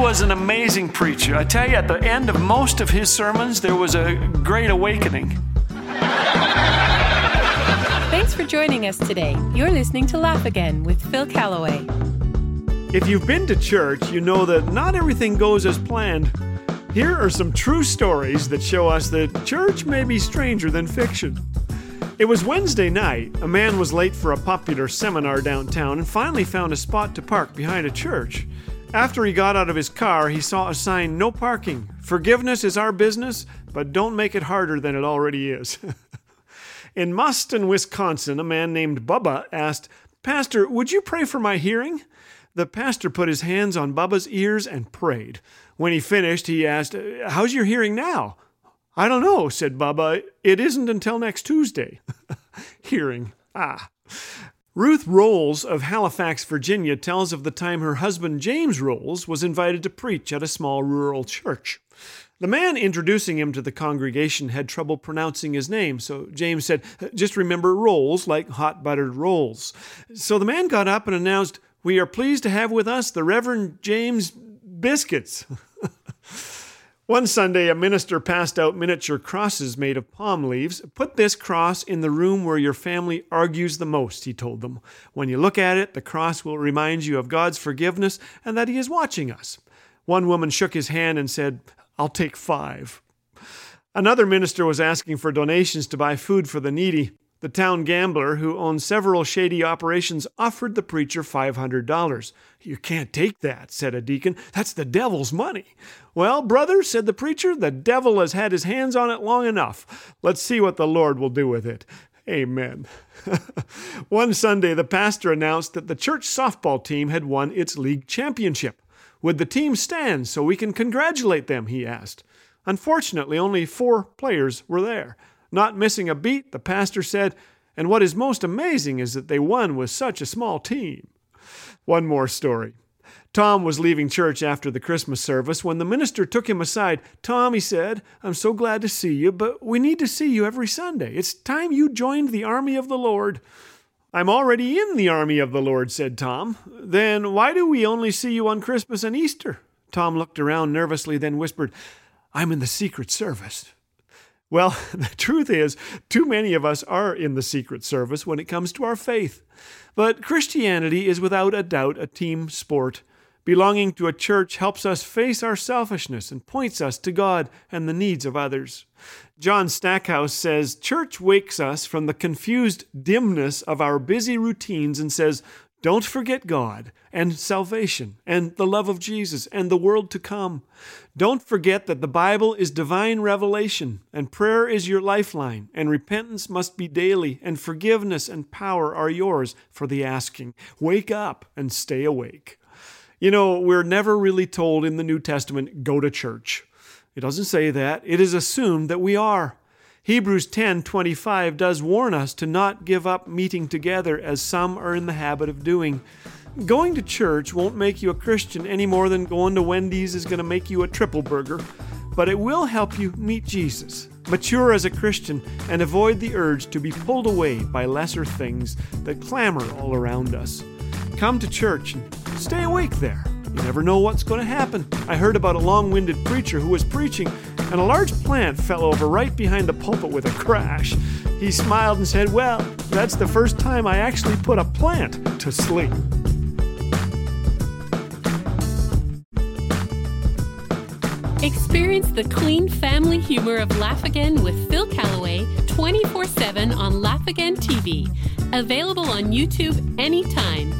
was an amazing preacher. I tell you, at the end of most of his sermons, there was a great awakening. Thanks for joining us today. You're listening to Laugh Again with Phil Callaway. If you've been to church, you know that not everything goes as planned. Here are some true stories that show us that church may be stranger than fiction. It was Wednesday night. A man was late for a popular seminar downtown and finally found a spot to park behind a church. After he got out of his car, he saw a sign No parking. Forgiveness is our business, but don't make it harder than it already is. In Mauston, Wisconsin, a man named Bubba asked, Pastor, would you pray for my hearing? The pastor put his hands on Bubba's ears and prayed. When he finished, he asked, How's your hearing now? I don't know, said Bubba. It isn't until next Tuesday. hearing. Ah. Ruth Rolls of Halifax, Virginia tells of the time her husband James Rolls was invited to preach at a small rural church. The man introducing him to the congregation had trouble pronouncing his name, so James said, Just remember rolls like hot buttered rolls. So the man got up and announced, We are pleased to have with us the Reverend James Biscuits. One Sunday, a minister passed out miniature crosses made of palm leaves. Put this cross in the room where your family argues the most, he told them. When you look at it, the cross will remind you of God's forgiveness and that He is watching us. One woman shook his hand and said, I'll take five. Another minister was asking for donations to buy food for the needy. The town gambler, who owned several shady operations, offered the preacher $500. You can't take that, said a deacon. That's the devil's money. Well, brother, said the preacher, the devil has had his hands on it long enough. Let's see what the Lord will do with it. Amen. One Sunday, the pastor announced that the church softball team had won its league championship. Would the team stand so we can congratulate them? he asked. Unfortunately, only four players were there. Not missing a beat, the pastor said, and what is most amazing is that they won with such a small team. One more story. Tom was leaving church after the Christmas service when the minister took him aside. Tom, he said, I'm so glad to see you, but we need to see you every Sunday. It's time you joined the army of the Lord. I'm already in the army of the Lord, said Tom. Then why do we only see you on Christmas and Easter? Tom looked around nervously, then whispered, I'm in the Secret Service. Well, the truth is, too many of us are in the Secret Service when it comes to our faith. But Christianity is without a doubt a team sport. Belonging to a church helps us face our selfishness and points us to God and the needs of others. John Stackhouse says church wakes us from the confused dimness of our busy routines and says, don't forget God and salvation and the love of Jesus and the world to come. Don't forget that the Bible is divine revelation and prayer is your lifeline and repentance must be daily and forgiveness and power are yours for the asking. Wake up and stay awake. You know, we're never really told in the New Testament, go to church. It doesn't say that. It is assumed that we are. Hebrews 10:25 does warn us to not give up meeting together as some are in the habit of doing. Going to church won't make you a Christian any more than going to Wendy's is going to make you a triple burger, but it will help you meet Jesus, mature as a Christian, and avoid the urge to be pulled away by lesser things that clamor all around us. Come to church and stay awake there. You never know what's going to happen. I heard about a long winded preacher who was preaching, and a large plant fell over right behind the pulpit with a crash. He smiled and said, Well, that's the first time I actually put a plant to sleep. Experience the clean family humor of Laugh Again with Phil Callaway 24 7 on Laugh Again TV. Available on YouTube anytime.